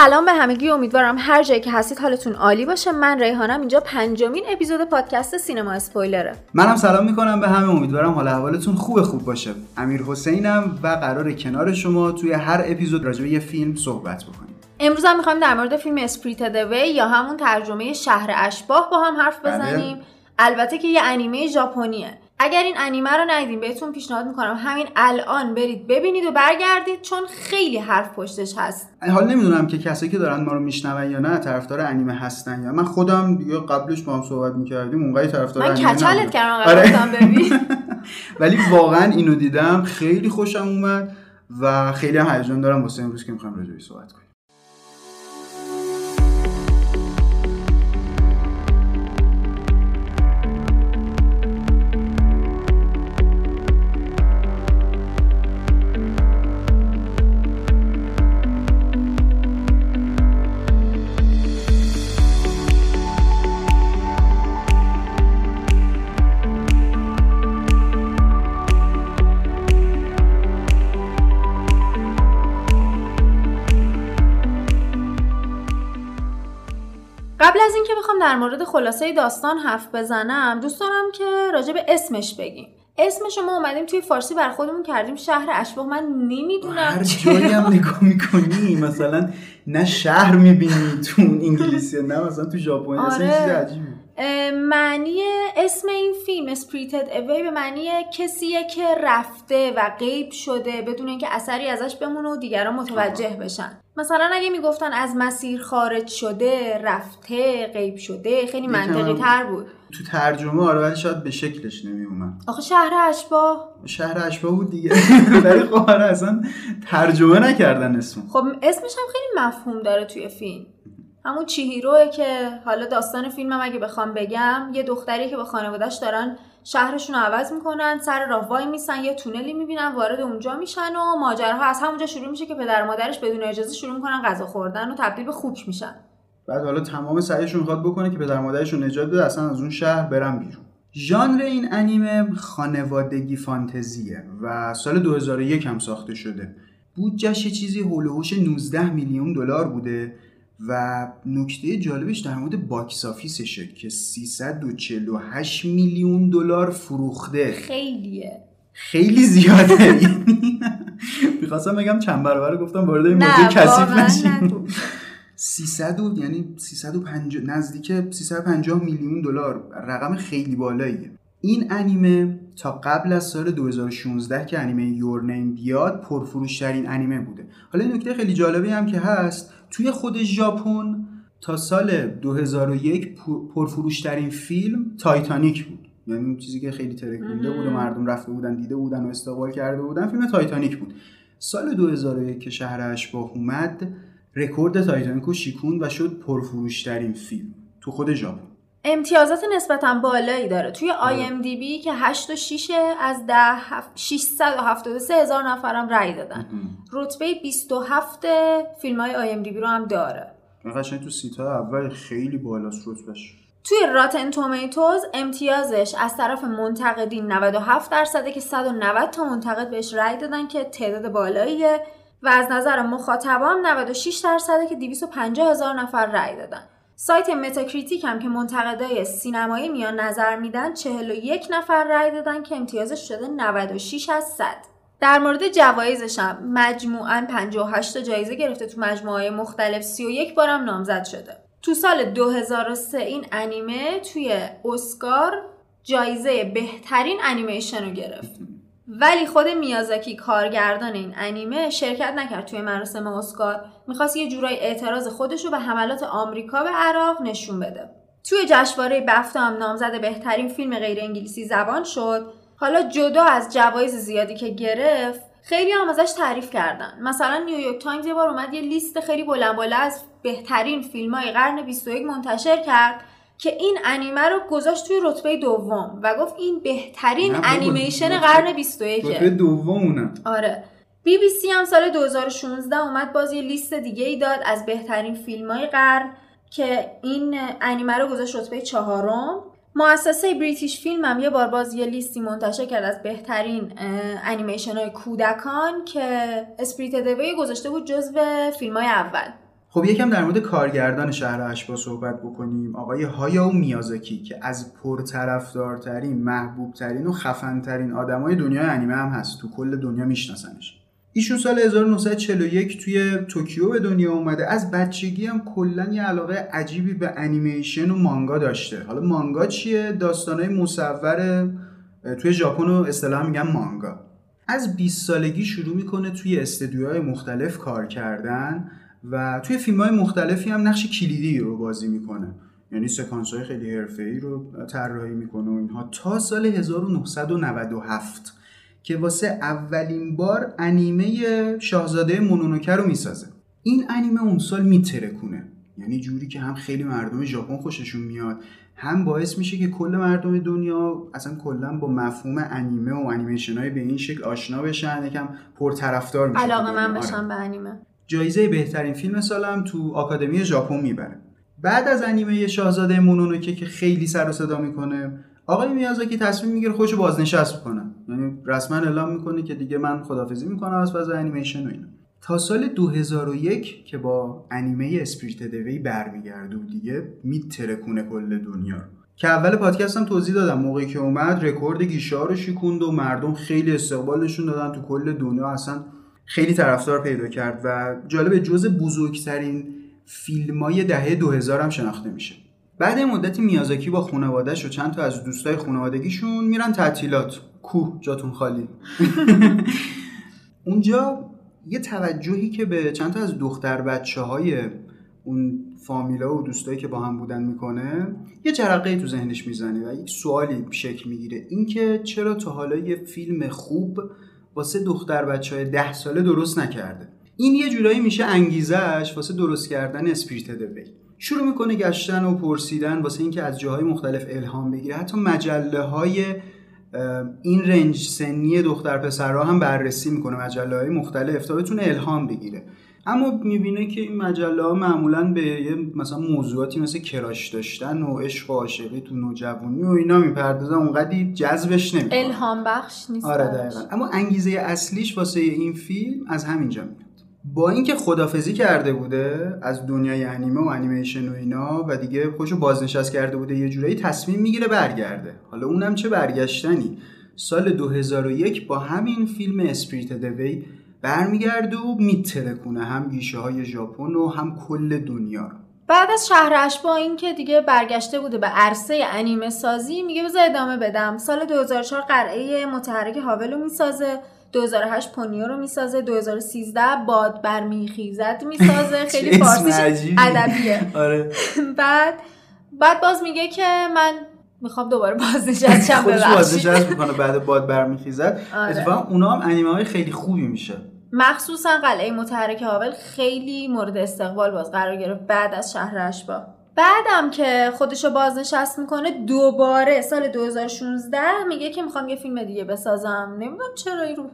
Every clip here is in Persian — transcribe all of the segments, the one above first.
سلام به همگی امیدوارم هر جایی که هستید حالتون عالی باشه. من ریحانم اینجا پنجمین اپیزود پادکست سینما اسپویلره. منم سلام می‌کنم به همه امیدوارم حال احوالتون خوب خوب باشه. امیر حسینم و قرار کنار شما توی هر اپیزود راجع به یه فیلم صحبت بکنیم. امروز هم می‌خوایم در مورد فیلم اسپریت دوی یا همون ترجمه شهر اشباه با هم حرف بله. بزنیم. البته که یه انیمه ژاپنیه. اگر این انیمه رو ندیدین بهتون پیشنهاد می‌کنم همین الان برید ببینید و برگردید چون خیلی حرف پشتش هست حال نمی‌دونم که کسایی که دارن ما رو میشنون یا نه طرفدار انیمه هستن یا من خودم یا قبلش با هم صحبت می‌کردیم اونقدی طرفدار من کچلت. کردم آره. ببین ولی واقعا اینو دیدم خیلی خوشم اومد و خیلی هم هیجان دارم واسه امروز که می‌خوایم راجع بهش صحبت کنیم در مورد خلاصه داستان حرف بزنم دوست دارم که راجع به اسمش بگیم. اسمش ما اومدیم توی فارسی بر خودمون کردیم شهر اشباه. من نمی‌دونم هر جایی هم نگاه می‌کنی مثلا نه شهر می‌بینی تو انگلیسی نه مثلا تو ژاپنی اصلا آره. چیز عجیبه اه، معنی اسم این فیلم اسپریتد اوی به معنی کسیه که رفته و غیب شده بدون اینکه اثری ازش بمونه و دیگران متوجه بشن. مثلا اگه می‌گفتن از مسیر خارج شده رفته غیب شده خیلی منطقی تر بود. تو ترجمه آره ولی شاید به شکلش نمیومد آخه شهر اشباه شهر اشباه بود دیگه. ولی خب آره اصلا ترجمه نکردن اسم خب اسمش هم خیلی مفهوم داره توی فیلم. همون چیهیروه که حالا داستان فیلمم اگه بخوام بگم یه دختری که با خانوادهش دارن شهرشون رو عوض می‌کنن سر راه وای میسن یه تونلی می‌بینن وارد اونجا میشن و ماجراها از همونجا شروع میشه که پدر مادرش بدون اجازه شروع می‌کنن غذا خوردن و تبدیل به خوک میشن. بعد حالا تمام سعیشون می‌خواد بکنه که پدر مادرشون نجات بده اصلا از اون شهر برن بیرون. ژانر این انیمه خانوادگی فانتزیه و سال 2001 هم ساخته شده. بودجش چیزی حول و حوش 19 میلیون دلار بوده. و نکته جالبش در مورد box office شه که 348 میلیون دلار فروخته. خیلیه. خیلی زیاده. می‌خواستم بگم چند برابر گفتم وارد این موضوع کثیف نگو. 300 و یعنی 350 نزدیک 350 میلیون دلار. رقم خیلی بالاییه. این انیمه تا قبل از سال 2016 که انیمه Your Name بیاد پرفروشترین انیمه بوده. حالا این نکته خیلی جالبی هم که هست توی خود ژاپن تا سال 2001 پر- پرفروشترین فیلم تایتانیک بود. یعنی اون چیزی که خیلی ترکونده بود و مردم رفته بودن دیده بودن و استقبال کرده بودن فیلم تایتانیک بود. سال 2001 که شهر اشباح اومد رکورد تایتانیک رو شیکوند و شد پرفروشترین فیلم تو خود ژاپن. امتیازات نسبتا بالایی داره. توی آره. IMDb که 8 و 6 از 10 هف- 673 هزار نفرم رأی دادن. رتبه 27 فیلم های IMDb رو هم داره. قشنگ تو سی تا اول خیلی بالاست رتبهش. توی Rotten Tomatoes امتیازش از طرف منتقدین 97 درصده که 190 تا منتقد بهش رأی دادن که تعداد بالاییه. و از نظر مخاطبان 96 درصده که 250 هزار نفر رأی دادن. سایت Metacritic هم که منتقدای سینمایی میان نظر میدن 41 نفر رأی دادن که امتیازش شده 96 از 100 در مورد جوایزش هم مجموعاً 58 تا جایزه گرفته تو مجموعه مختلف. 31 بارم نامزد شده. تو سال 2003 این انیمه توی اسکار جایزه بهترین انیمیشن رو گرفت. ولی خود میازاکی کارگردان این انیمه شرکت نکرد توی مراسم اسکار. می‌خواست یه جورای اعتراض خودش رو به حملات آمریکا به عراق نشون بده. توی جشنواره بفتا هم نامزد بهترین فیلم غیر انگلیسی زبان شد. حالا جدا از جوایز زیادی که گرفت خیلی هم ازش تعریف کردن. مثلا نیویورک تایمز یه بار اومد یه لیست خیلی بلند بالا از بهترین فیلم های قرن 21 منتشر کرد. که این انیمه رو گذاشت توی رتبه دوم و گفت این بهترین انیمیشن قرن 21 رتبه دومونه. آره. بی بی سی هم سال 2016 اومد باز یه لیست دیگه ای داد از بهترین فیلم های قرن که این انیمه رو گذاشت رتبه چهارم. مؤسسه British Film هم یه بار باز یه لیستی منتشر کرد از بهترین انیمیشن های کودکان که Spirited Away گذاشته بود جزو فیلم های اول. خب یکم در مورد کارگردان شهر اشباح صحبت بکنیم. آقای هایاو میازاکی که از پرطرفدارترین محبوبترین و خفنترین آدمای دنیای انیمه هم هست تو کل دنیا میشناسنش. ایشون سال 1941 توی توکیو به دنیا اومده. از بچگی هم کلا یه علاقه عجیبی به انیمیشن و مانگا داشته. حالا مانگا چیه؟ داستانای مصور توی ژاپن رو اصطلاحا میگن مانگا. از 20 سالگی شروع می‌کنه توی استدیوهای مختلف کار کردن. و توی فیلم های مختلفی هم نقش کلیدی رو بازی می‌کنه. یعنی سکانس های خیلی ای رو طراحی می‌کنه و اینها. تا سال 1997 که واسه اولین بار انیمه شاهزاده مونونوکه رو می‌سازه. این انیمه اون سال میترکونه. یعنی جوری که هم خیلی مردم ژاپن خوششون میاد هم باعث میشه که کل مردم دنیا اصلا کلا با مفهوم انیمه و انیمیشن های به این شکل آشنا بشن یکم پرطرفدار میشه. علاقه من بشن آره. به انیمه. جایزه بهترین فیلم سالم تو آکادمی ژاپن می‌بره. بعد از انیمه شاهزاده مونونوکه که خیلی سر و صدا می‌کنه آقای میازاکی تصمیم می‌گیره خودشو بازنشست بکنه یعنی رسما اعلام می‌کنه که دیگه من خدافزی می‌کنم از فاز انیمیشن و اینا. تا سال 2001 که با انیمه Spirited Away برمیگرده و دیگه میترکونه کل دنیا که اول پادکست هم توضیح دادم. موقعی که اومد رکورد گیشه رو شکوند و مردم خیلی استقبال نشون دادن تو کل دنیا. اصلا خیلی طرفدار پیدا کرد و جالب جز بزرگترین فیلم های دهه 2000 هم شناخته میشه. بعد مدتی میازاکی با خانوادهش و چند تا از دوستای خانوادگیشون میرن تعطیلات. کوه جاتون خالی. اونجا یه توجهی که به چند تا از دختر بچه های اون فامیلا و دوستایی که با هم بودن می‌کنه یه جرقه تو ذهنش می‌زنه و یک سوالی شکل می‌گیره. اینکه چرا تا حالا یه فیلم خوب واسه دختر بچه های ده ساله درست نکرده. این یه جورایی میشه انگیزش واسه درست کردن اسپریت دوی شروع می‌کنه گشتن و پرسیدن واسه اینکه از جاهای مختلف الهام بگیره. حتی مجله های این رنج سنی دختر پسرها هم بررسی می‌کنه. مجله های مختلف تا بتونه الهام بگیره. اما می‌بینه که این مجله ها معمولا به یه مثلا موضوعاتی مثل کراش داشتن و عشق و عاشقی تو نوجوانی و اینا می‌پردازن اونقدی جذبش نمی‌کنه. الهام بخش نیست آره دقیقا. اما انگیزه اصلیش واسه این فیلم از همینجا میاد. با اینکه خدافزی کرده بوده از دنیای انیمه و انیمیشن و اینا و دیگه خوشو بازنشست کرده بوده یه جورایی تصمیم می‌گیره برگرده. حالا اونم چه برگشتنی؟ سال 2001 با همین فیلم اسپریت دوی برمیگرده و میترکونه هم گیشه های ژاپن و هم کل دنیا رو. بعد از شهرش با اینکه دیگه برگشته بوده به عرصه انیمه سازی میگه بذار ادامه بدم. سال 2004 قرعه متحرک هاولو می‌سازه 2008 پونیو رو می‌سازه 2013 باد برمیخیزد می‌سازه. خیلی فارسی ادبیه. آره. بعد بعد باز میگه که من می‌خوام دوباره بازنشست شم خودش بازنشست می‌کنه بعد باد برمیخیزد. آره. اتفاقا اونا هم انیمه های خیلی خوبی میشه. مخصوصا قلعه متحرک هاول خیلی مورد استقبال باز قرار گرفت بعد از شهر اشبا بعدم که خودشو بازنشست می‌کنه دوباره سال 2016 میگه که می‌خوام یه فیلم دیگه بسازم. نمی‌دونم چرا این رو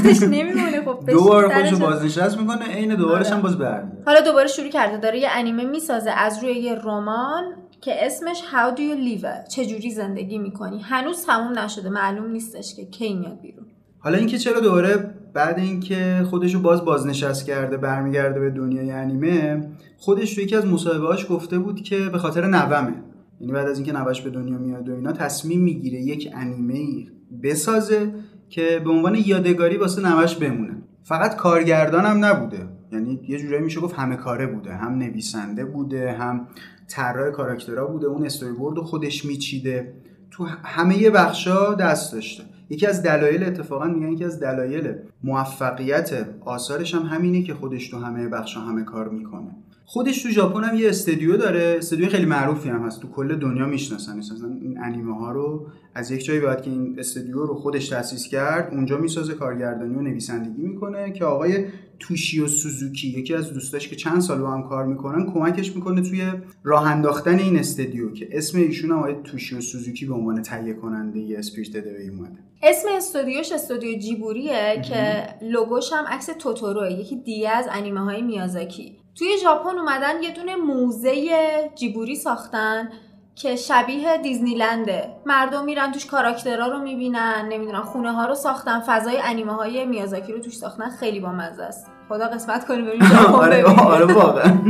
خودش نمیمونه. خب دوباره خودشو بازنشست می‌کنه عین دوبارش هم باز برمیاد حالا دوباره شروع کرده. داره یه انیمه می‌سازه از روی یه رمان. که اسمش How do you live چجوری زندگی می‌کنی؟ هنوز تموم نشده. معلوم نیستش که کی میاد بیرون. حالا اینکه چرا دوباره بعد اینکه خودش رو باز بازنشست کرده برمیگرده به دنیای انیمه خودش رو یکی از مصاحبه‌هاش گفته بود که به خاطر نومه. یعنی بعد از اینکه نوش به دنیا میاد و اینا تصمیم می‌گیره یک انیمه بسازه که به عنوان یادگاری واسه نوش بمونه. فقط کارگردان هم نبوده. یعنی یه جورایی میشه گفت همه کاره بوده. هم نویسنده بوده هم طراح کاراکترها بوده اون استوری بورد خودش میچیده. تو همه بخشا دست داشته. یکی از دلایل اتفاقا میگن یکی از دلایل موفقیت آثارش هم همینه که خودش تو همه بخشا همه کار می‌کنه. خودش تو ژاپن هم یه استودیو داره. استودیو خیلی معروفی هم هست. تو کل دنیا می‌شناسن. مثلا این انیمه ها رو از یک جایی بعد که این استودیو رو خودش تاسیس کرد اونجا می‌سازه کارگردانی و نویسندگی می‌کنه که آقای توشیو سوزوکی یکی از دوستاش که چند سال با هم کار می‌کنن کمکش می‌کنه توی راه انداختن این استودیو که اسم ایشون هم آقای توشیو سوزوکی به عنوان تهیه کننده اسپریت دوی اومده. اسم استودیوش استودیو جیبوریه که لوگوش هم عکس توتوروه. یکی دیگه از انیمه های میازاکی. توی ژاپن اومدن یه دونه موزه جیبوری ساختن که شبیه دیزنیلنده. مردم میرن توش کاراکترها رو می‌بینن نمی‌دونم خونه ها رو ساختن فضای انیمه های میازاکی رو توش ساختن. خیلی با مزه است. خدا قسمت کنه بریم آره. آره واقعا.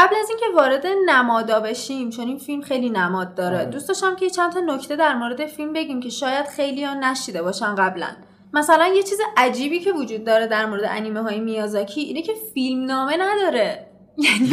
قبل از اینکه وارد نمادا بشیم چون این فیلم خیلی نماد داره آره. دوست داشتم که چند تا نکته در مورد فیلم بگیم که شاید خیلی ها نشیده باشن قبلا. مثلا یه چیز عجیبی که وجود داره در مورد انیمه های میازاکی اینه که فیلم نامه نداره. یعنی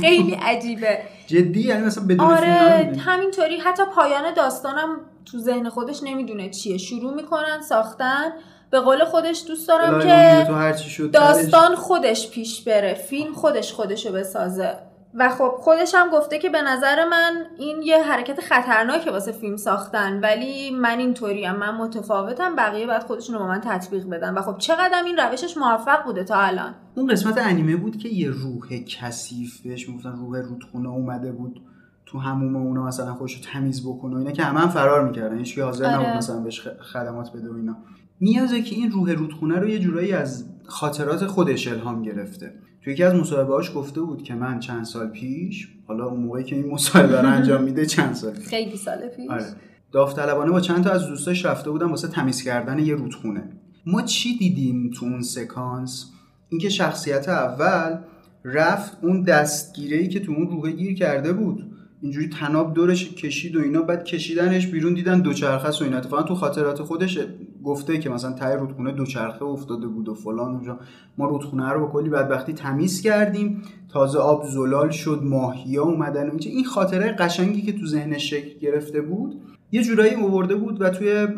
خیلی عجیبه. جدی؟ یعنی مثلا بدون فیلم آره؟ همینطوری. حتی پایان داستانم تو ذهن خودش نمی‌دونه چیه. شروع می‌کنن ساختن. به قول خودش دوست دارم که داستان خودش پیش بره فیلم خودش خودشو بسازه. و خب خودش هم گفته که به نظر من این یه حرکت خطرناکه واسه فیلم ساختن ولی من اینطوریم من متفاوتم بقیه باید خودشون رو با من تطبیق بدن. و خب چقدر این روشش موفق بوده تا الان؟ اون قسمت انیمه بود که یه روح کثیف بهش می‌گفتن روح رودخونه اومده بود تو هموم اونا مثلا خودشو تمیز بکنه و اینا که همه هم فرار می‌کردن. هیچ حاضر آره. نبود مثلا بهش خدمات بده و اینا. میازاکی این روح رودخونه رو یه جورایی از خاطرات خودش الهام گرفته. تو یکی از مصاحبه‌هاش گفته بود که من چند سال پیش حالا اون موقعی که این مصاحبه رو انجام میده چند سال پیش. خیلی سال پیش. آره. داوطلبانه با چند تا از دوستاش رفته بودن واسه تمیز کردن یه رودخونه. ما چی دیدیم تو اون سکانس؟ اینکه شخصیت اول رفت اون دستگیره ای که تو اون روحه گیر کرده بود. اینجوری تناب دورش کشید و اینا بعد کشیدنش بیرون دیدن دوچرخه است و اینا. اتفاقا تو خاطرات خودش گفته که مثلا ته رودخونه دوچرخه افتاده بود و فلان اونجا. ما رودخونه رو با کلی بدبختی تمیز کردیم. تازه آب زلال شد ماهیا اومدن و اینجا. این خاطره قشنگی که تو ذهنش شکل گرفته بود یه جورایی اوورده بود و توی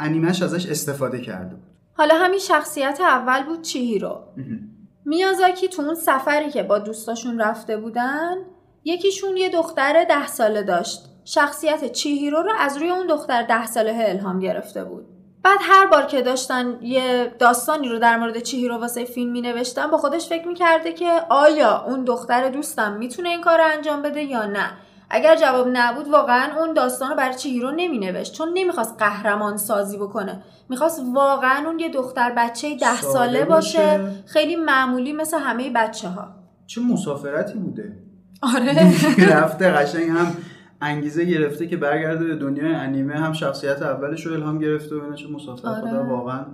انیمش ازش استفاده کرده بود. حالا همین شخصیت اول بود چیهیرو میازاکی تو اون سفری که با دوستاشون رفته بودن یکیشون یه دختر ده ساله داشت. شخصیت چیهیرو رو از روی اون دختر ده ساله الهام گرفته بود. بعد هر بار که داشتن یه داستانی رو در مورد چیهیرو واسه فیلم می نوشتن با خودش فکر می‌کرده که آیا اون دختر دوستم می‌تونه این کار رو انجام بده یا نه. اگر جواب نبود واقعا اون داستان رو برای چیهیرو نمی نوشت چون نمی‌خواست قهرمان سازی بکنه. می‌خواست واقعا اون یه دختر بچه ده ساله باشه. باشه. خیلی معمولی مثل همه بچه ها چه مسافرتی بوده؟ آره. رفته قشنگ هم انگیزه گرفته که برگرده به دنیای انیمه هم شخصیت اولش رو الهام گرفته و اینا چه مسافر آره. خدا واقعا.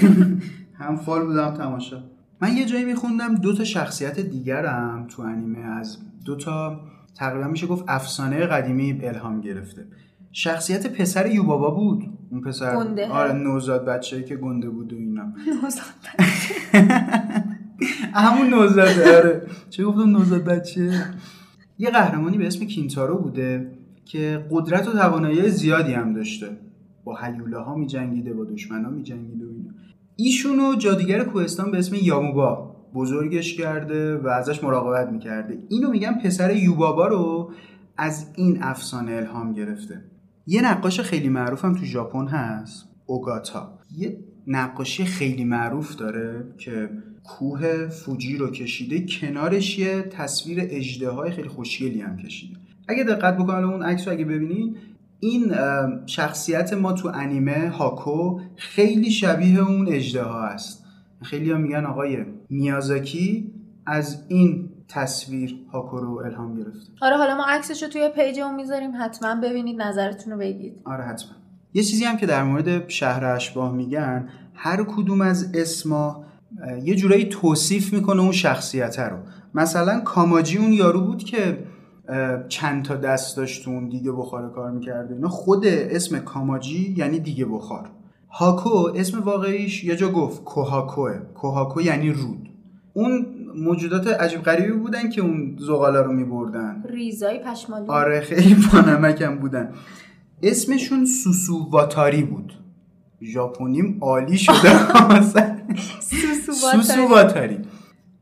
هم فال بودم تماشا. من یه جایی میخوندم دو تا شخصیت دیگرم تو انیمه از دو تا تقریبا میشه گفت افسانه قدیمی الهام گرفته. شخصیت پسر یوبابا بود. اون پسر گنده. آره نوزاد بچه‌ای که گنده بود و اینا. همون نوزاد آره. چه گفتم نوزاد بچه یه قهرمانی به اسم کینتارو بوده که قدرت و توانایی زیادی هم داشته. با هیوله ها می جنگیده با دشمن ها می جنگیده و اینا ایشونو جادوگر کوهستان به اسم یاموبا بزرگش کرده و ازش مراقبت می‌کرده. اینو میگن پسر یوبابا رو از این افسانه الهام گرفته. یه نقاش خیلی معروف هم تو ژاپن هست اوگاتا. یه نقاشی خیلی معروف داره که کوه فوجی رو کشیده کنارش یه تصویر اژدهای خیلی خوشگلی هم کشیده. اگه دقت بکنید اون عکس رو اگه ببینید این شخصیت ما تو انیمه هاکو خیلی شبیه اون اژدها است خیلی هم میگن آقای میازاکی از این تصویر هاکو رو الهام گرفته. آره حالا ما عکسش رو توی پیجمون می‌ذاریم. حتما ببینید نظرتون رو بگید. آره حتما. یه چیزی هم که در مورد شهر اشباه میگن هر کدوم از اسما یه جورایی توصیف می‌کنه اون شخصیت رو. مثلا کاماجی اون یارو بود که چند تا دست داشت اون دیگه بخار کار می‌کرده اینا. خود اسم کاماجی یعنی دیگه بخار. هاکو اسم واقعیش یه جا گفت کوهاکوه. کوهاکو یعنی رود. اون موجودات عجیب غریبی بودن که اون زغالا رو میبردن. ریزای پشمالو. آره خیلی پانمکم بودن. اسمشون سوسو واتاری بود. ژاپنیم عالی شده. مثلا سوسو سوسو واتاری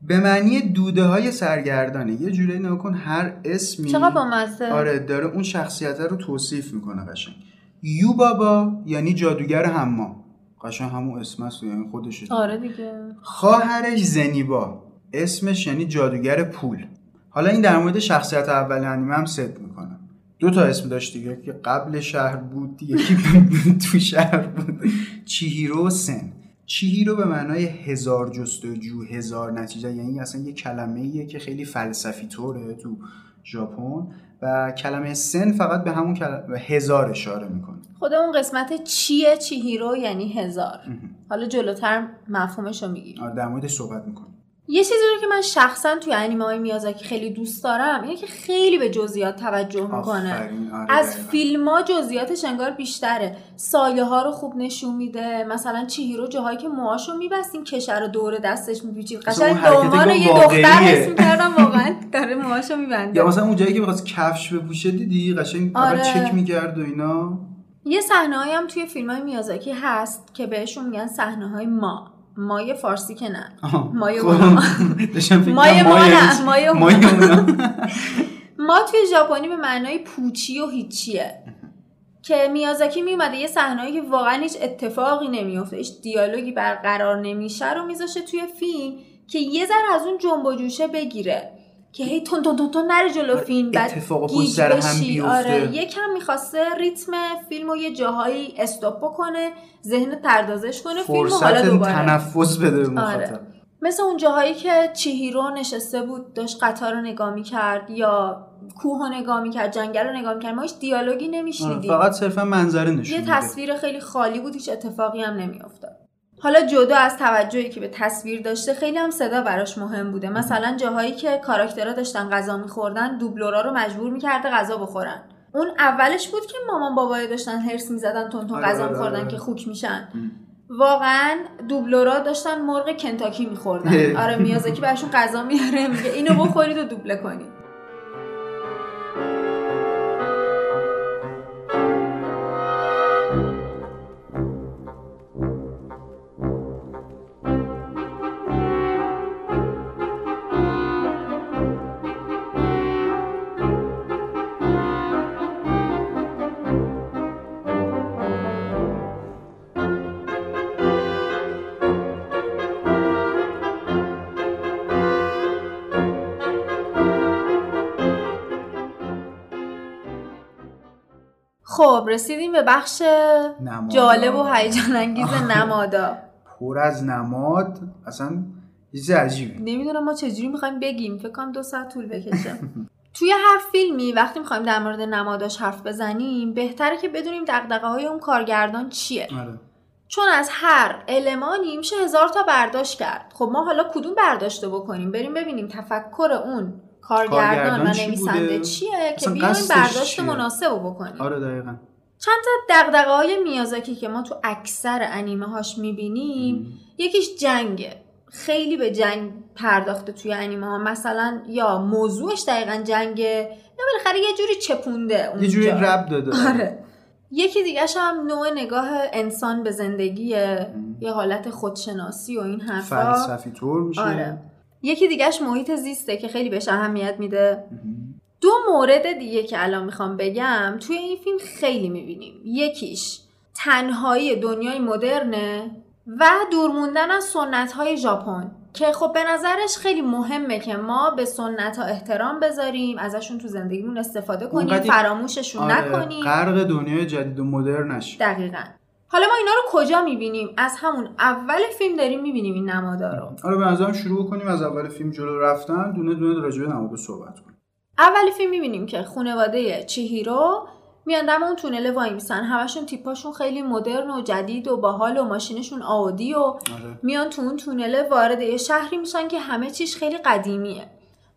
به معنی دوده های سرگردانه یه جوری نکن هر اسمی چقدر بامزه آره داره اون شخصیت رو توصیف می‌کنه قشنگ. یو بابا یعنی جادوگر حمام. قشنگ همون اسم است یعنی خودشه. آره دیگه. خواهرش زنیبا. اسمش یعنی جادوگر پول. حالا این در مورد شخصیت اول انیمه هم ست می‌کنم. دو تا اسم داشت دیگه که قبل شهر بود یکی تو شهر بود. چیهیرو سن. چیهیرو به معنای هزار جستجو هزار نتیجه یعنی اصلا یه کلمه ایه که خیلی فلسفی طوره تو ژاپن و کلمه سن فقط به همون کلمه هزار اشاره می‌کنه. خود اون قسمت چیه چیهیرو یعنی هزار. حالا جلوتر مفهومش رو میگی آره در موردش صحبت می‌کنه یه چیزی رو که من شخصا توی انیمه های میازاکی خیلی دوست دارم اینه که خیلی به جزئیات توجه می‌کنه. آره از فیلم ها جزئیاتش انگار بیشتره. سایه ها رو خوب نشون میده. مثلا چیهیرو جاهایی که موهاشو میبستین کشه رو دور دستش میپیچید. قشنگ به عنوان یه دختر حس می‌کردم واقعا داره موهاشو میبنده. یا مثلا اون جایی که می‌خواست کفش بپوشه دیدی؟ قشنگ آره. چک می‌کرد و اینا. یه صحنه هم توی فیلم های میازاکی هست که بهشون میگن صحنه های ما. مایه فارسی که نه. مایه اونا. مایه ما نه مایه ما توی ژاپنی به معنای پوچی و هیچیه. که میازاکی میومده یه صحنه‌ای که واقعا هیچ اتفاقی نمیفته هیچ دیالوگی برقرار نمیشه رو میذاشه توی فیلم که یه ذره از اون جنب و جوشه بگیره. که هی تون تون تون تون نره جلو فیلم بعد اتفاق گیج هم بشی. بیفته. آره یکم می‌خواسته ریتم فیلم رو یه جاهایی استاپ بکنه ذهن پردازش کنه فیلم حالا دوباره. تنفس بده به آره. مخاطب. مثل اون جاهایی که چیهیرو نشسته بود داشت قطار رو نگاه می‌کرد یا کوه رو نگاه می‌کرد جنگل رو نگاه می‌کرد ما هیچ دیالوگی آره، نمیشنیدیم فقط صرفا منظره نشون یه. تصویر خیلی خالی بود هیچ اتفاقی هم نمیافتاد. حالا جدا از توجهی که به تصویر داشته خیلی هم صدا براش مهم بوده. مثلا جاهایی که کاراکترها داشتن غذا میخوردن دوبلورا رو مجبور می‌کرده غذا بخورن. اون اولش بود که مامان بابای داشتن هرس می‌زدن تون تون آره، غذا آره، میخوردن آره. که خوک میشن. واقعا دوبلورا داشتن مرغ کنتاکی میخوردن. آره میازاکی براشون غذا میاره میگه اینو بخورید و دوبله کنید. رسیدیم به بخش نماد. جالب و هیجان انگیز نمادا. پر از نماد. اصلا چیز عجیبی نمی‌دونم ما چجوری می‌خوایم بگیم. فکر کنم دو ساعت طول بکشه. توی هر فیلمی وقتی می‌خوایم در مورد نماداش حرف بزنیم بهتره که بدونیم دقدقه های اون کارگردان چیه. آره. چون از هر المانی میشه هزار تا برداشت کرد. خب ما حالا کدوم برداشته بکنیم؟ بریم ببینیم تفکر اون کارگردان کارگردان و نویسنده؟ چیه که بیایم برداشت چیه؟ مناسب بکنیم. آره دقیقا. چند تا دقدقه های میازاکی که ما تو اکثر انیمه هاش می‌بینیم یکیش جنگه. خیلی به جنگ پرداخته توی انیمه ها مثلا یا موضوعش دقیقا جنگه یا بالاخره یه جوری چپونده اونجا. یه جوری رب داده. آره. یکی دیگهش هم نوع نگاه انسان به زندگیه. یه حالت خودشناسی و این حرفا. فلسفی طور میشه. آره. یکی دیگهش محیط زیسته که خیلی بهش اهمیت میده. دو مورد دیگه که الان می‌خوام بگم توی این فیلم خیلی می‌بینیم. یکیش تنهایی دنیای مدرنه و دور موندن از سنت های ژاپن که خب به نظرش خیلی مهمه که ما به سنت ها احترام بذاریم ازشون تو زندگیمون استفاده کنیم فراموششون آره نکنیم. غرق دنیای جدید و مدرن نشه دقیقا. حالا ما اینا رو کجا می‌بینیم؟ از همون اول فیلم داریم می‌بینیم این نمادا رو آره به نظرم شروع کنیم از اول فیلم جلو رفتن دونه دونه راجع به صحبت کنیم. اول فیلم می‌بینیم که خانواده چیهیرو میان دم اون تونل وای میسن همشون تیپاشون خیلی مدرن و جدید و باحال و ماشینشون آودی و آره. میان تو اون تونله وارد یه شهری میشن که همه چیش خیلی قدیمیه.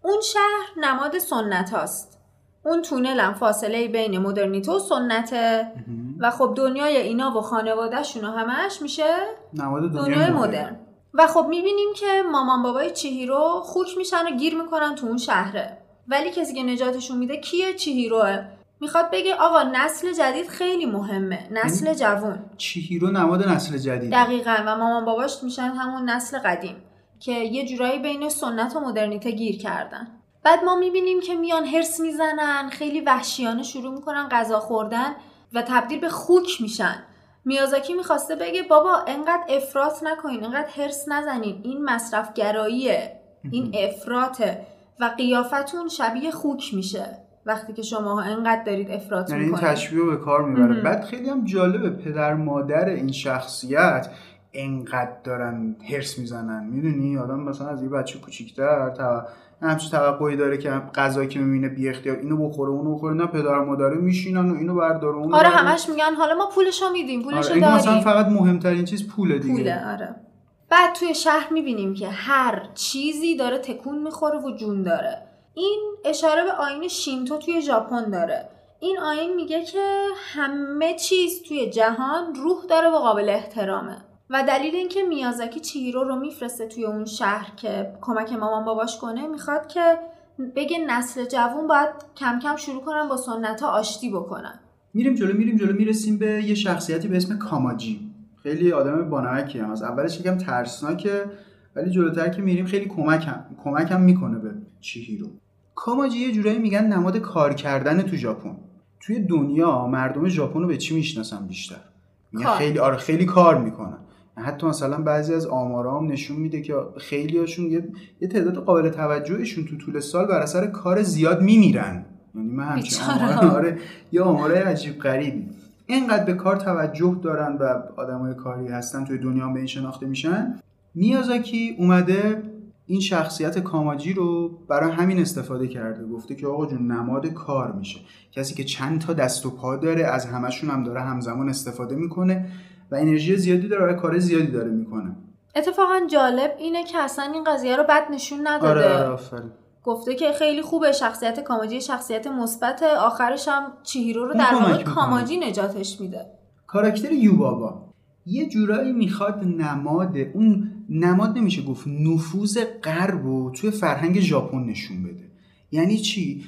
اون شهر نماد سنت هاست. اون تونل هم فاصله بین مدرنیته و سنته و خب دنیای اینا و خانوادهشون و همش میشه نماد دنیای, مدرن. مدرن. و خب می‌بینیم که مامان بابای چیهیرو خوک میشن و گیر می‌کنن تو اون شهره. ولی کسی که نجاتشون میده کیه؟ چیهیروه می‌خواد بگه آقا نسل جدید خیلی مهمه. نسل جوون. چیهیرو نماد نسل جدید دقیقا. و مامان باباش میشن همون نسل قدیم که یه جورایی بین سنت و مدرنیته گیر کردن. بعد ما می‌بینیم که میان هرس می‌زنن خیلی وحشیانه شروع می‌کنن غذا خوردن و تبدیل به خوک میشن. میازاکی می‌خواسته بگه بابا انقدر افراط نکنین انقدر هرس نزنین. این مصرف گراییه این افراطه. و قیافتون شبیه خوک میشه وقتی که شما انقدر دارید افراط یعنی این تشبیه به کار می‌بره. بعد خیلی هم جالبه پدر مادر این شخصیت انقدر دارن هرس می‌زنن. می‌دونی؟ آدم مثلا از یه بچه کوچیکتر تو... همچین توقعی داره که غذایی که می‌بینه بی اختیار اینو بخوره اونو بخوره. نه پدر مادره میشینن و اینو برداره اونو آره. همش میگن حالا ما پولشو میدیم پولشو آره این مثلا داریم. فقط مهمترین چیز پوله دیگه. پوله آره. بعد توی شهر می‌بینیم که هر چیزی داره تکون می‌خوره و جون داره. این اشاره به آین شینتو توی ژاپن داره. این آین میگه که همه چیز توی جهان روح داره و قابل احترامه. و دلیل اینکه میازاکی چیهیرو رو میفرسته توی اون شهر که کمک مامان باباش کنه می‌خواد که بگه نسل جوون باید کم کم شروع کنن با سنت ها آشتی بکنن. میریم جلو میریم جلو می‌رسیم به یه شخصیتی به اسم کاماجی. خیلی آدم بانمکی هم از اولش یکم ترسناکه ولی جلوتر که میریم خیلی کمکم کمکم می‌کنه به چیهیرو کاماجی یه جورایی میگن نماد کار کردن تو ژاپن. توی دنیا مردم ژاپن رو به چی می‌شناسن بیشتر؟ میگن. خیلی آره خیلی کار می‌کنن. حتی مثلا بعضی از آمارا هم نشون میده که خیلی هاشون یه, یه تعداد قابل توجهشون تو طول سال بر اثر کار زیاد میمیرن. یعنی من همچین. آمار آره یه آمارای عجیب غریبی. اینقدر به کار توجه دارن و آدمای کاری هستن توی دنیا به این شناخته میشن. میازاکی اومده این شخصیت کاماجی رو برای همین استفاده کرده گفته که آقا جون نماد کار میشه. کسی که چند تا دست و پا داره از همشون هم داره همزمان استفاده می‌کنه و انرژی زیادی داره و کار زیادی داره می‌کنه. اتفاقا جالب اینه که اصلا این قضیه رو بد نشون نداده. آره آره گفته که خیلی خوبه شخصیت کاماجی شخصیت مثبت. آخرش هم چیهیرو رو در واقع. کاماجی نجاتش میده. کاراکتر یوبابا. یه جورایی می‌خواد نماد اون نماد نمیشه گفت نفوذ غرب رو توی فرهنگ ژاپن نشون بده. یعنی چی؟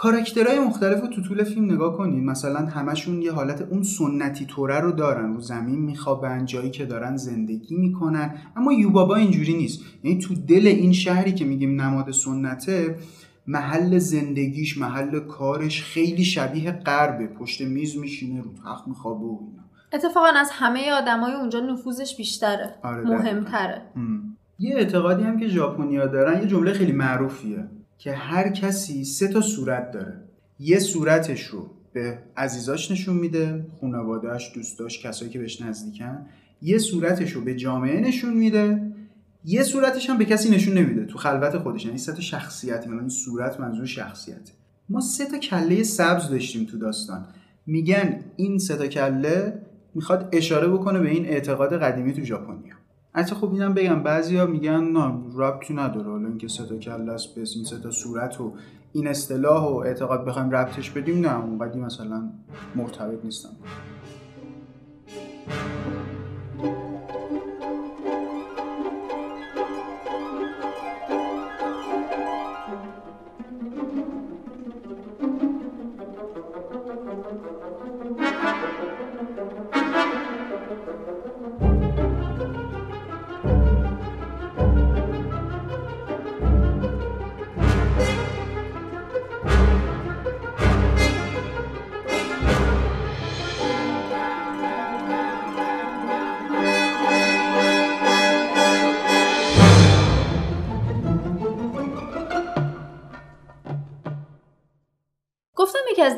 کاراکترهای مختلف رو تو طول فیلم نگاه کنید. مثلا همشون یه حالت اون سنتی توره رو دارن. رو زمین میخوابن جایی که دارن زندگی می‌کنن. اما یوبابا اینجوری نیست. یعنی تو دل این شهری که میگیم نماد سنته محل زندگیش محل کارش خیلی شبیه غربه. پشت میز میشینه رو تخت میخوابه و اینا. اتفاقا از همه آدمای اونجا نفوذش بیشتره. آره، مهمتره. یه اعتقادی هم که ژاپنیا دارن یه جمله خیلی معروفیه. که هر کسی سه تا صورت داره. یه صورتش رو به عزیزاش نشون میده خانواده‌اش دوستاش کسایی که بهش نزدیکن. یه صورتش رو به جامعه نشون میده. یه صورتش هم به کسی نشون نمیده. تو خلوت خودش. یعنی سه تا شخصیت. یعنی صورت منظور شخصیت. ما سه تا کله سبز داشتیم تو داستان. میگن این سه تا کله می‌خواد اشاره بکنه به این اعتقاد قدیمی تو ژاپنیا. حتی خب اینم بگم بعضیا میگن نه ربطی نداره. حالا اینکه سه تا کله است این سه تا صورت و این اصطلاح و اعتقاد بخوایم ربطش بدیم نه اونقدی مثلا مرتبط نیستم.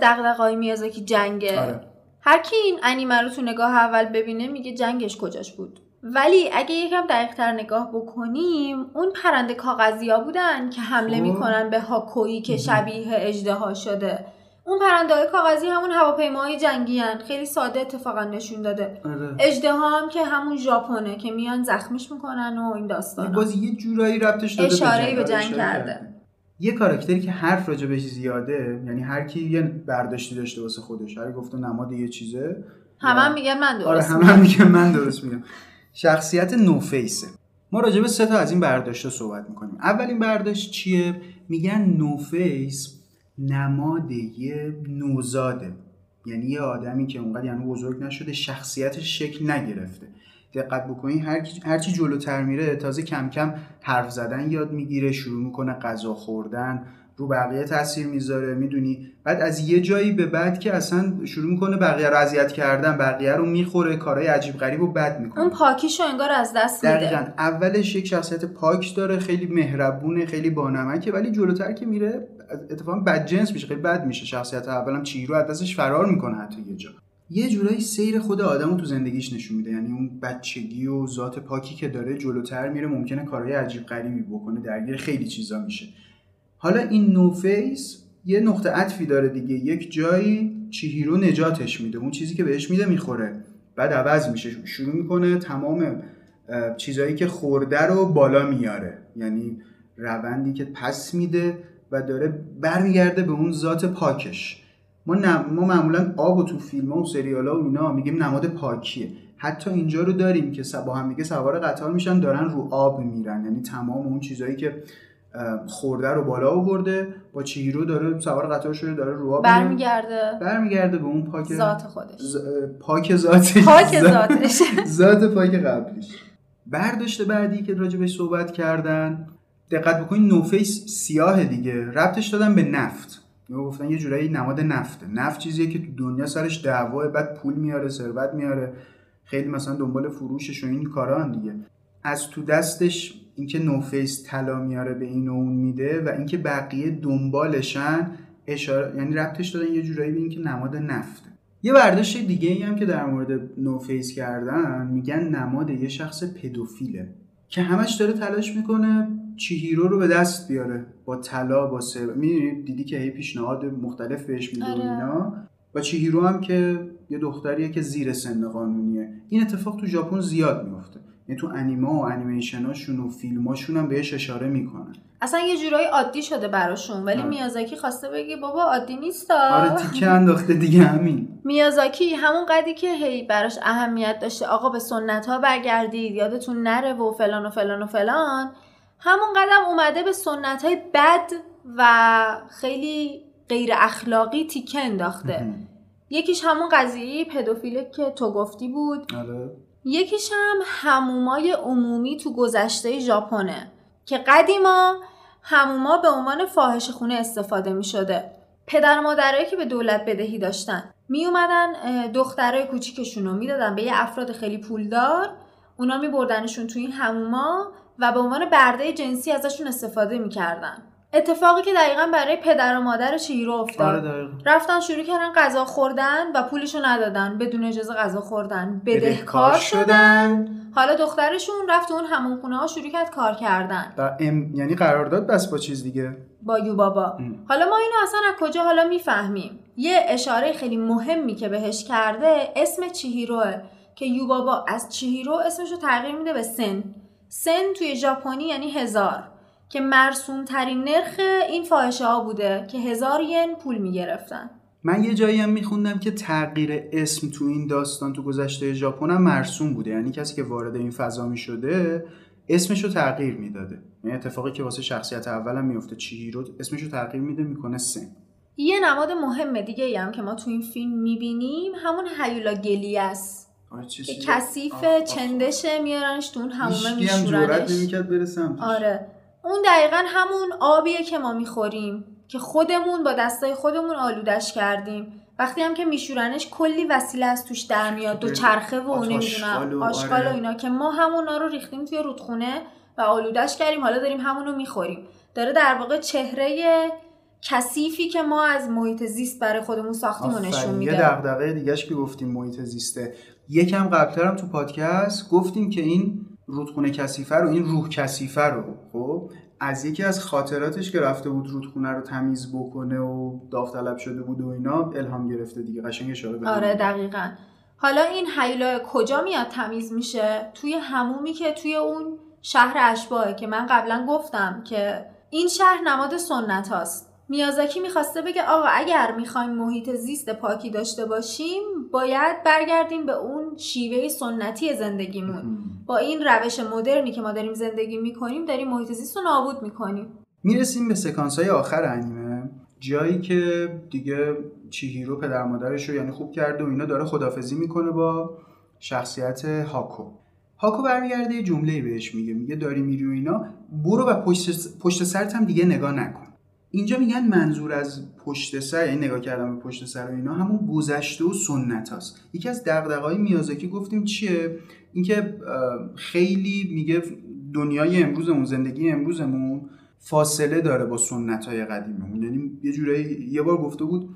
از دغدغه‌های میازاکی جنگه آره. هر کی این انیمه رو تو نگاه اول ببینه میگه جنگش کجاش بود ولی اگه یکم دقیقتر نگاه بکنیم اون پرنده کاغذی ها بودن که حمله خب. می‌کنن به هاکویی که شبیه اجدها شده اون پرنده های کاغذی همون هواپیماهای جنگی هن. خیلی ساده اتفاقا نشون داده آره. اجدها هم که همون ژاپنه که میان زخمش می‌کنن و این داستان باز یه جورایی ربطش داده اشاره‌ای به آره، جنگ اشاره کرده. یه کاراکتری که حرف راجبش زیاده یعنی هر کی یه برداشتی داشته واسه خودش هر گفته نماد یه چیزه همه هم میگن من آره درست همه هم میگن من درست میگم. شخصیت نوفیسه ما راجع به سه تا از این برداشت صحبت می‌کنیم. اولین برداشت چیه؟ میگن نوفیس نماد یه نوزاده. یعنی یه آدمی که اونقدر یعنی بزرگ نشده شخصیتش شکل نگرفته. دقت بکنید هر چی جلوتر میره تازه کم کم حرف زدن یاد می‌گیره شروع می‌کنه غذا خوردن رو بقیه تاثیر می‌ذاره می‌دونی؟ بعد از یه جایی به بعد که اصلا شروع می‌کنه بقیه رو اذیت کردن بقیه رو می‌خوره کارهای عجیب غریب و بد می‌کنه. اون پاکیشو انگار از دست میده. دقیقا. اولش یک شخصیت پاک داره خیلی مهربونه خیلی بانمکه ولی جلوتر که میره اتفاقا بد جنس میشه خیلی بد میشه. شخصیت اولم چیرو از دستش فرار می‌کنه حتی یه جا. یه جورایی سیر خود آدمو تو زندگیش نشون میده. یعنی اون بچگی و ذات پاکی که داره جلوتر میره ممکنه کارهای عجیب غریبی بکنه درگیر خیلی چیزا میشه. حالا این No-Face یه نقطه عطفی داره دیگه. یک جایی چیهیرو نجاتش میده. اون چیزی که بهش میده می‌خوره. بعد عوض میشه. شروع می‌کنه تمام چیزهایی که خورده رو بالا میاره. یعنی روندی که پس میده و داره برمیگرده به اون ذات پاکش. ما, ما معمولا آب و تو فیلم ها و سریال ها و اینا میگیم نماد پاکیه. حتی اینجا رو داریم که با هم دیگه سوار قطار میشن دارن رو آب میرن یعنی تمام اون چیزهایی که خورده رو بالا آورده با چیرو داره سوار قطار شده داره رو آب برمیگرده. برمیگرده به اون پاک ذات خودش. پاک ذاتش. پاک ذاتش. ذات پاک قبلیش. برداشت بعدی که راجبش صحبت کردن دقت بکنید نوفیس سیاه دیگه. ربطش دادن به نفت. گفتن یه جورایی نماد نفته نفت چیزیه که تو دنیا سرش دعواه بعد پول میاره ثروت میاره. خیلی مثلا دنبال فروشش و این کاران دیگه. از تو دستش اینکه نوفیس طلا میاره به این و اون میده و اینکه بقیه دنبالشن اشاره یعنی ربطش دادن یه جورایی به اینکه نماد نفته یه برداشت دیگه ای هم که در مورد نوفیس کردن میگن نماد یه شخص پدوفیله. که همش داره تلاش می‌کنه چیهیرو رو به دست بیاره. با طلا با سر می‌دونید دیدی که هی پیشنهاد مختلف بهش میده آره. اینا. و چیهیرو هم که یه دختریه که زیر سن قانونیه. این اتفاق تو ژاپن زیاد میفته یعنی تو انیمه و انیمیشناشون و فیلماشون هم بهش اشاره می‌کنن. اصلا یه جورایی عادی شده براشون ولی آره. میازاکی خواسته بگه بابا عادی نیست آره تیکه انداخته دیگه همین. میازاکی همون قدی که هی براش اهمیت داشته آقا به سنت ها برگردید یادتون نره و فلان و فلان و فلان. همون قدم اومده به سنت های بد و خیلی غیر اخلاقی تیکه انداخته. یکیش همون قضیه پدوفیله که تو گفتی بود. آره. یکیش هم همومای عمومی تو گذشته ژاپنه که قدیما هموما به عنوان فاحش خونه استفاده می شده پدر و مادرایی که به دولت بدهی داشتن. می اومدن دخترای کوچیکشون رو می‌دادن به یه افراد خیلی پولدار. اونا می بردنشون تو این هموما. و به عنوان برده جنسی ازشون استفاده می‌کردن. اتفاقی که دقیقا برای پدر و مادر چیرو افتاد. آره. رفتن شروع کردن غذا خوردن و پولشو ندادن. بدون اجازه غذا خوردن. بدهکار شدن. حالا دخترشون رفت اون همون خونه ها شروع کرد کار کردن. ام... یعنی قرارداد بس با چیز دیگه. با یوبابا ام. حالا ما اینو اصلا از کجا حالا می‌فهمیم؟ یه اشاره خیلی مهمی که بهش کرده اسم چیهیروه که یوبابا از چیهیرو اسمشو تغییر میده به سن. سن توی ژاپنی یعنی هزار که مرسوم ترین نرخ این فاحشه ها بوده که هزار ین پول می‌گرفتن. من یه جایی هم میخوندم که تغییر اسم تو این داستان تو گذشته ژاپن هم مرسوم بوده. یعنی کسی که وارد این فضا می‌شده اسمشو تغییر می‌داده. یعنی اتفاقی که واسه شخصیت اولم میفته چیهیرو اسمشو تغییر میده می‌کنه سن. یه نماد مهم دیگه هم که ما تو این فیلم می‌بینیم همون هیولا گلی است که چیزی- کثیف. چندشه میارنش تو اون هم جرئت میشورنش سمتش. آره. اون دقیقا همون آبیه که ما می‌خوریم که خودمون با دستای خودمون آلودش کردیم. وقتی هم که میشورنش کلی وسیله از توش در میاد دو چرخه و آتاشقال نمی‌دونم آشغال و آره. اینا که ما همونا رو ریختیم توی رودخونه و آلودش کردیم. حالا داریم همونو می‌خوریم. داره در واقع چهره کثیفی که ما از محیط زیست برای خودمون ساختیم و نشون آفرین. یه میده. دغدغه دیگهش که گفتیم محیط زیسته. یکم قبلتر هم تو پادکست گفتیم که این رودخونه کثیفه رو این روح کثیفه رو خب؟ از یکی از خاطراتش که رفته بود رودخونه رو تمیز بکنه و داوطلب شده بود و اینا الهام گرفته دیگه قشنگ اشاره آره. دقیقا. حالا این حیلا کجا میاد تمیز میشه؟ توی همومی که توی اون شهر اشباهه که من قبلا گفتم که این شهر نماد سنت هاست. میازاکی می‌خواسته بگه آقا اگر می‌خوایم محیط زیست پاکی داشته باشیم باید برگردیم به اون شیوه سنتی زندگیمون. با این روش مدرنی که ما داریم زندگی می‌کنیم داریم محیط زیست رو نابود می‌کنیم. می‌رسیم به سکانس های آخر انیمه. جایی که دیگه چیهیرو پدر مادرش رو یعنی خوب کرده و اینا داره خدافزی می‌کنه با شخصیت هاکو. هاکو برمیگرده یه جمله بهش میگه. میگه داری میری و اینا. برو و پشت, پشت سرت هم دیگه نگاه نکن. اینجا میگن منظور از پشت سر یعنی نگاه کردم به پشت سر و اینا همون گذشته و سنت هست یکی از دغدغه‌های میازاکی گفتیم چیه؟ اینکه خیلی میگه دنیای امروزمون زندگی امروزمون فاصله داره با سنت های قدیممون. یعنی یه جورایی یه بار گفته بود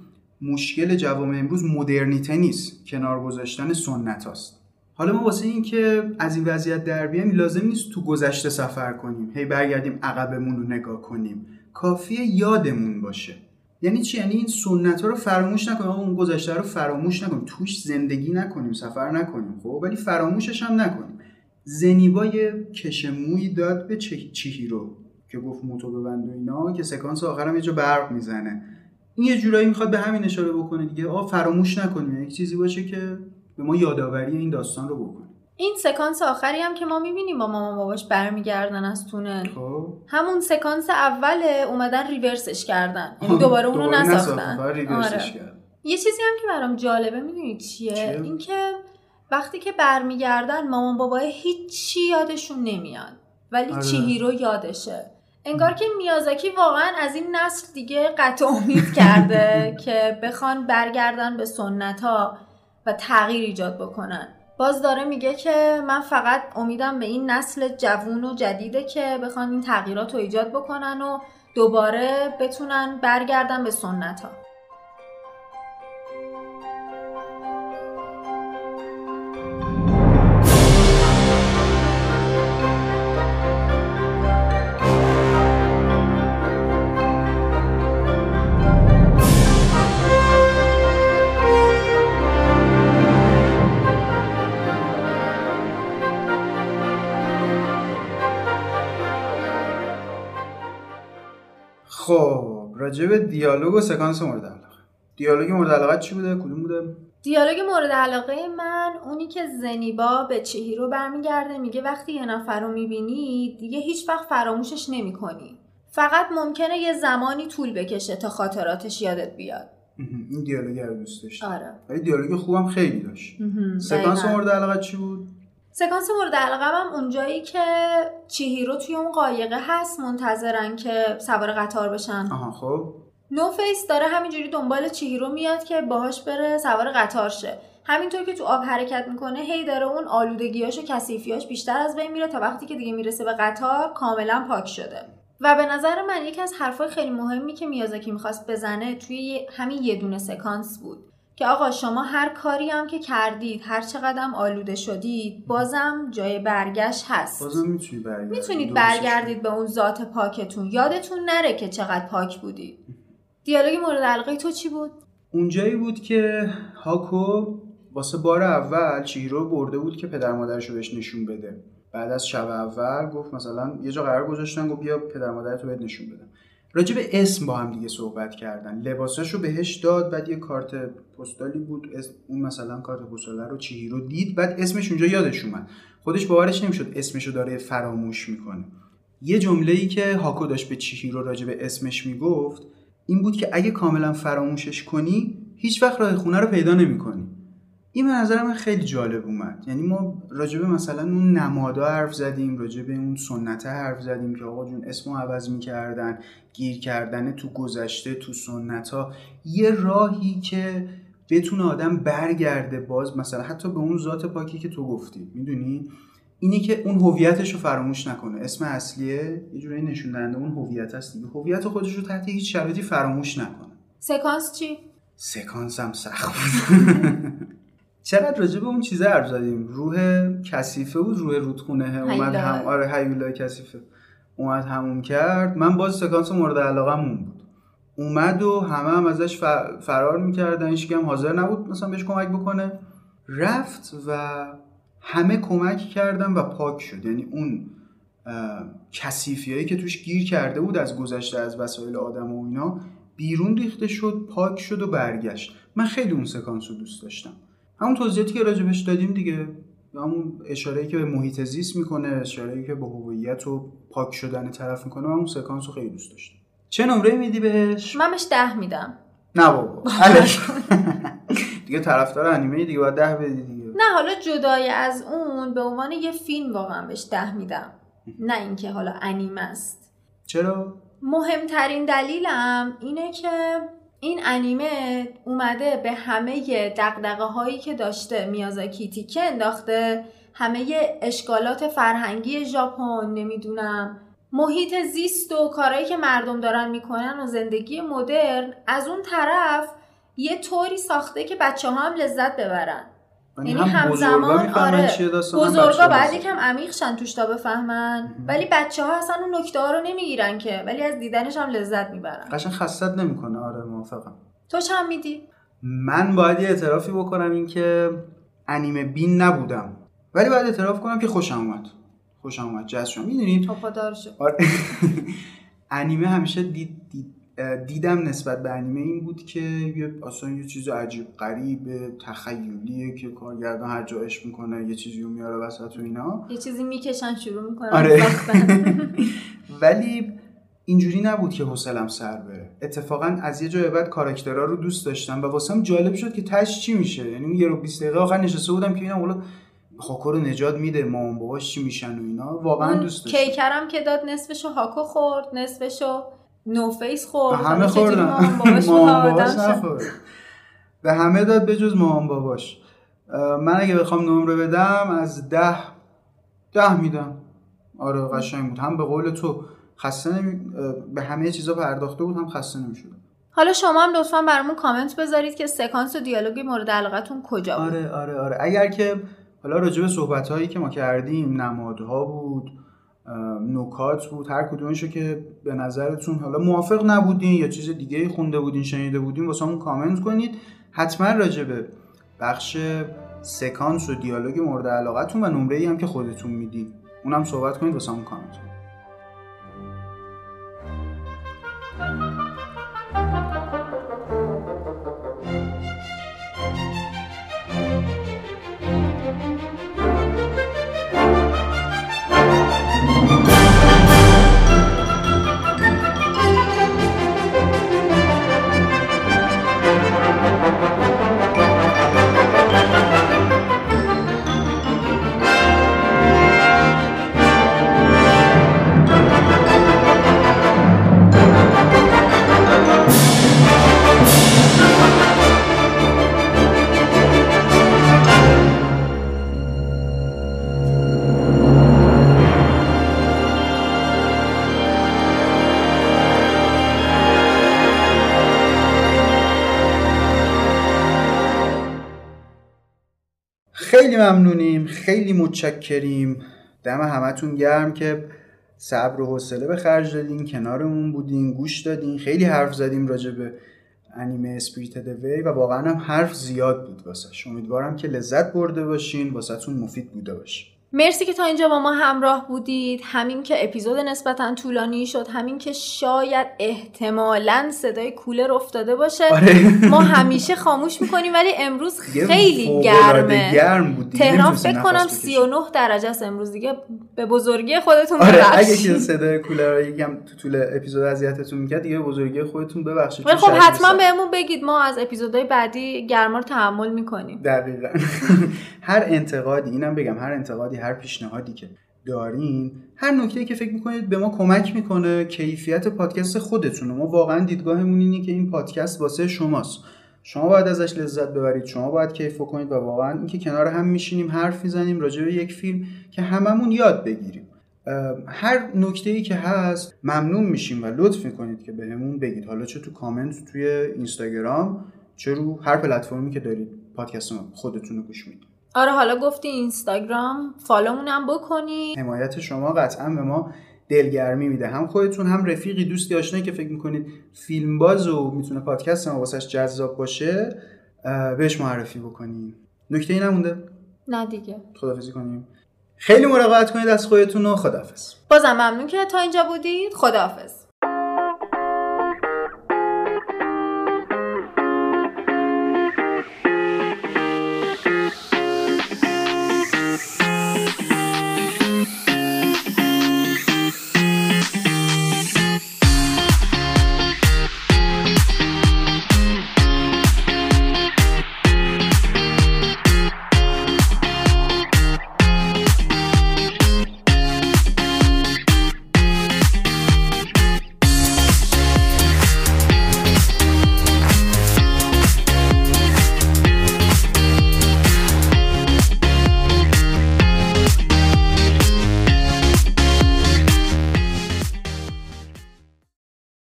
مشکل جوامع امروز مدرنیته نیست کنار گذاشتن سنت هاست حالا ما واسه این که از این وضعیت در بیایم لازم نیست تو گذشته سفر کنیم. هی برگردیم عقبمون رو نگاه کنیم. کافیه یادمون باشه. یعنی چی؟ یعنی این سنت ها رو فراموش نکنیم. اون گذشته رو فراموش نکنیم. توش زندگی نکنیم سفر نکنیم. خب؟ ولی فراموشش هم نکنیم. زنیبای کشموی داد به چیهیرو که گفت موتو ببند و اینا که سکانس آخرم یه جا برق می‌زنه. این یه جورایی می‌خواد به همین اشاره بکنه دیگه. آ فراموش نکنیم. یک چیزی باشه که به ما یادآوری این داستان رو بکنه. این سکانس آخری هم که ما می‌بینیم با مامان باباش برمیگردن از تونل خب. همون سکانس اوله اومدن ریورسش کردن. یعنی دوباره اونو نساختن. آره. یه چیزی هم که برام جالبه می‌دونی چیه؟؟ اینکه وقتی که برمیگردن مامان بابای هیچی یادشون نمیاد. ولی آره. چیهیرو یادشه. انگار که میازاکی واقعا از این نسل دیگه قطع امید کرده که بخوان برگردن به سنت ها و تغییر ایجاد بکنن. باز داره میگه که من فقط امیدم به این نسل جوون و جدیده که بخوان این تغییرات رو ایجاد بکنن و دوباره بتونن برگردن به سنت ها خب راجع به دیالوگ و سکانس مورد علاقه. دیالوگ مورد علاقه چی بوده؟ کدوم بوده؟ دیالوگ مورد علاقه من اونی که زنیبا به رو برمیگرده میگه وقتی یه نفر رو می‌بینی دیگه هیچ وقت فراموشش نمی‌کنی. فقط ممکنه یه زمانی طول بکشه تا خاطراتش یادت بیاد. این دیالوگ رو دوست داشت آره. ولی دیالوگ خوبم خیلی داشت. سکانس مورد علاقه چی بود؟ سکانس مورد علاقه هم اونجایی که چیهیرو توی اون قایقه هست منتظرن که سوار قطار بشن. آها خب. No-Face داره همینجوری دنبال چیهیرو میاد که باهاش بره سوار قطار شه. همینطور که تو آب حرکت می‌کنه هی داره اون آلودگیاش و کثیفیاش بیشتر از بین میره تا وقتی که دیگه می‌رسه به قطار کاملا پاک شده. و به نظر من یکی از حرفای خیلی مهمی که میازاکی می‌خواست بزنه توی همین یه دونه سکانس بود. که آقا شما هر کاری هم که کردید هر چقدر آلوده شدید بازم جای برگشت هست. بازم می‌تونید برگردید می‌تونید برگردید به اون ذات پاکتون. یادتون نره که چقدر پاک بودید دیالوگ مورد علاقه تو چی بود؟ اونجایی بود که هاکو واسه بار اول چیرو برده بود که پدر مادرش رو بهش نشون بده. بعد از شب اول گفت مثلا یه جا قرار گذاشتن گفت بیا پدر مادرت رو بهت نشون بدم. راجع به اسم با هم دیگه صحبت کردن. لباساش رو بهش داد بعد یه کارت پستالی بود. اون مثلا کارت پستال رو رو دید بعد اسمش اونجا یادش اومد. خودش باورش نمی‌شد اسمش رو داره فراموش می‌کنه. یه جمله ای که هاکو داشت به رو راجع به اسمش می‌گفت این بود که اگه کاملا فراموشش کنی هیچ وقت راه خونه رو پیدا نمی‌کنی. این به نظر من خیلی جالب اومد. یعنی ما راجبه مثلا اون نمادا حرف زدیم راجبه اون سنت حرف زدیم که آقا جون اسمو عوض می‌کردن گیر کردن تو گذشته تو سنت ها یه راهی که بتونه آدم برگرده باز مثلا حتی به اون ذات پاکی که تو گفتی می‌دونی؟ اینی که اون هویتش رو فراموش نکنه. اسم اصلیه یه جوری نشون دهنده اون هویت هست دیگه. هویت خودش رو تحت هیچ شرایطی فراموش نکنه. سکانس چی؟ سکانس هم سخت. بود چقدر راجع به اون چیزا حرف زدیم روح کثیفه بود روح رودخونه. اومد هم آره هیولای کثیفه. اومد همون کرد. من باز سکانس مورد علاقه بود. اومد و همه هم ازش فرار می‌کردن. هیچ هم حاضر نبود مثلا بهش کمک بکنه. رفت و همه کمک کردن و پاک شد. یعنی اون کسیفی هایی که توش گیر کرده بود از گذشته از وسایل آدم و اینا بیرون ریخته شد پاک شد و برگشت. من خیلی اون سکانس رو دوست داشتم. همون توضیحاتی که راجبش دادیم دیگه. همون اشاره که به محیط زیست می‌کنه اشاره که به هویت و پاک شدن طرف می‌کنه همون سکانس رو خیلی دوست داشتم چه نمره میدی بهش؟ من بهش ده میدم. نه بابا. دیگه طرفدار انیمه دیگه باید ده بدی دیگه. نه حالا جدای از اون به عنوان یه فیلم واقعا بهش ده میدم. نه اینکه حالا انیمه است. چرا؟ مهمترین دلیلم اینه که این انیمه اومده به همه دقدقه هایی که داشته میازاکی تیکه انداخته همه اشکالات فرهنگی ژاپن نمی‌دونم محیط زیست و کارهایی که مردم دارن می‌کنن و زندگی مدرن از اون طرف یه طوری ساخته که بچه ها هم لذت ببرن. یعنی یعنی هم همزمان آره. بزرگا داستان. یکم عمیق شن توش تا بفهمن. ولی بچه ها اصلا اون نکته ها رو نمی‌گیرن که. ولی از دیدنش هم لذت می‌برن. قشنگ خستت نمی‌کنه. آره موافقم. تو چند میدی؟ من باید یه اعترافی بکنم این که انیمه بین نبودم. ولی باید اعتراف کنم که خوشم اومد. خوشم اومد. جذب شدم. می‌دونید؟ شکر. آره. انیمه همیشه دید, دید دیدم نسبت به انیمه این بود که یه اصلا یه چیز عجیب غریب تخیلیه که کارگردان هر جا عشق می‌کنه یه چیزی رو میاره وسط و اینا. یه چیزی می‌کشن شروع می‌کنن آره. ولی اینجوری نبود که حوصلم سر بره. اتفاقا از یه جای بعد کاراکترها رو دوست داشتم و واسم جالب شد که تش چی میشه. یعنی یه رو 20 دقیقه آخر نشسته بودم که اینا حالا هاکو رو نجات میده مامان باباش چی میشن و اینا. واقعا دوست داشتم. کیک رم که داد نصفشو هاکو خورد نصفشو No-Face خورد همه خوردن. مامان باباش؟ نخورد. به همه داد به جز مامان باباش. من اگه بخوام نمره بدم از ده ده میدم. آره قشنگ بود. هم به قول تو خسته نمی... به همه چیزا پرداخته بود هم خسته نمی‌شد حالا شما هم لطفا برامون کامنت بذارید که سکانس و دیالوگ مورد علاقتون کجا بود. آره آره آره. اگر که حالا راجع به صحبت هایی که ما کردیم نمادها بود نکات بود هر کدومشو که به نظرتون حالا موافق نبودین یا چیز دیگه خونده بودین شنیده بودین واسه همون کامنت کنید. حتما راجع به بخش سکانس و دیالوگ مورد علاقتون و نمره ای هم که خودتون میدین. اونم صحبت کنید واسه همون کامنت. کنید ممنونیم خیلی متشکریم. دم همتون گرم که صبر و حوصله به خرج دادین کنارمون بودین گوش دادین. خیلی حرف زدیم راجع به انیمه اسپریتد وی و واقعا هم حرف زیاد بود واسه امیدوارم که لذت برده باشین واسهتون مفید بوده باشه. مرسی که تا اینجا با ما همراه بودید. همین که اپیزود نسبتا طولانی شد همین که شاید احتمالا صدای کولر افتاده باشه. آره. ما همیشه خاموش می‌کنیم ولی امروز خیلی گرمه. گرم بود تهران فکر کنم نفس بکشیم. 39 درجه است امروز دیگه. به بزرگی خودتون آره اگه ببخشید. که صدای کولر یکم تو طول اپیزود اذیتتون می‌کرد دیگه به بزرگی خودتون ببخشید. خب حتما. بهمون بگید ما از اپیزودهای بعدی گرما رو تحمل می‌کنیم. دقیقا. هر انتقادی اینم بگم هر انتقادی هر پیشنهادی که دارین هر نکته که فکر می‌کنید به ما کمک می‌کنه کیفیت پادکست خودتونه ما واقعا دیدگاهمون اینه که این پادکست واسه شماست. شما باید ازش لذت ببرید شما باید کیف کنید و واقعا اینکه کنار هم میشینیم حرف می‌زنیم راجع به یک فیلم که هممون یاد بگیریم. هر نکته ای که هست ممنون میشیم و لطف می‌کنید که بهمون بگید. حالا چه تو کامنت توی اینستاگرام چه رو هر پلتفرمی که دارید پادکست خودتون رو گوش می‌دید. آره حالا گفتی اینستاگرام فالومون هم بکنید حمایت شما قطعا به ما دلگرمی میده. هم خودتون هم رفیقی دوستی آشنایی که فکر می‌کنید فیلم باز و می‌تونه پادکست ما واسش جذاب باشه بهش معرفی بکنیم نکته ای نمونده؟ نه دیگه. خدافزی کنیم. خیلی مراقبت کنید از خودتون و خدافز بازم ممنون که تا اینجا بودید. خداحافظ.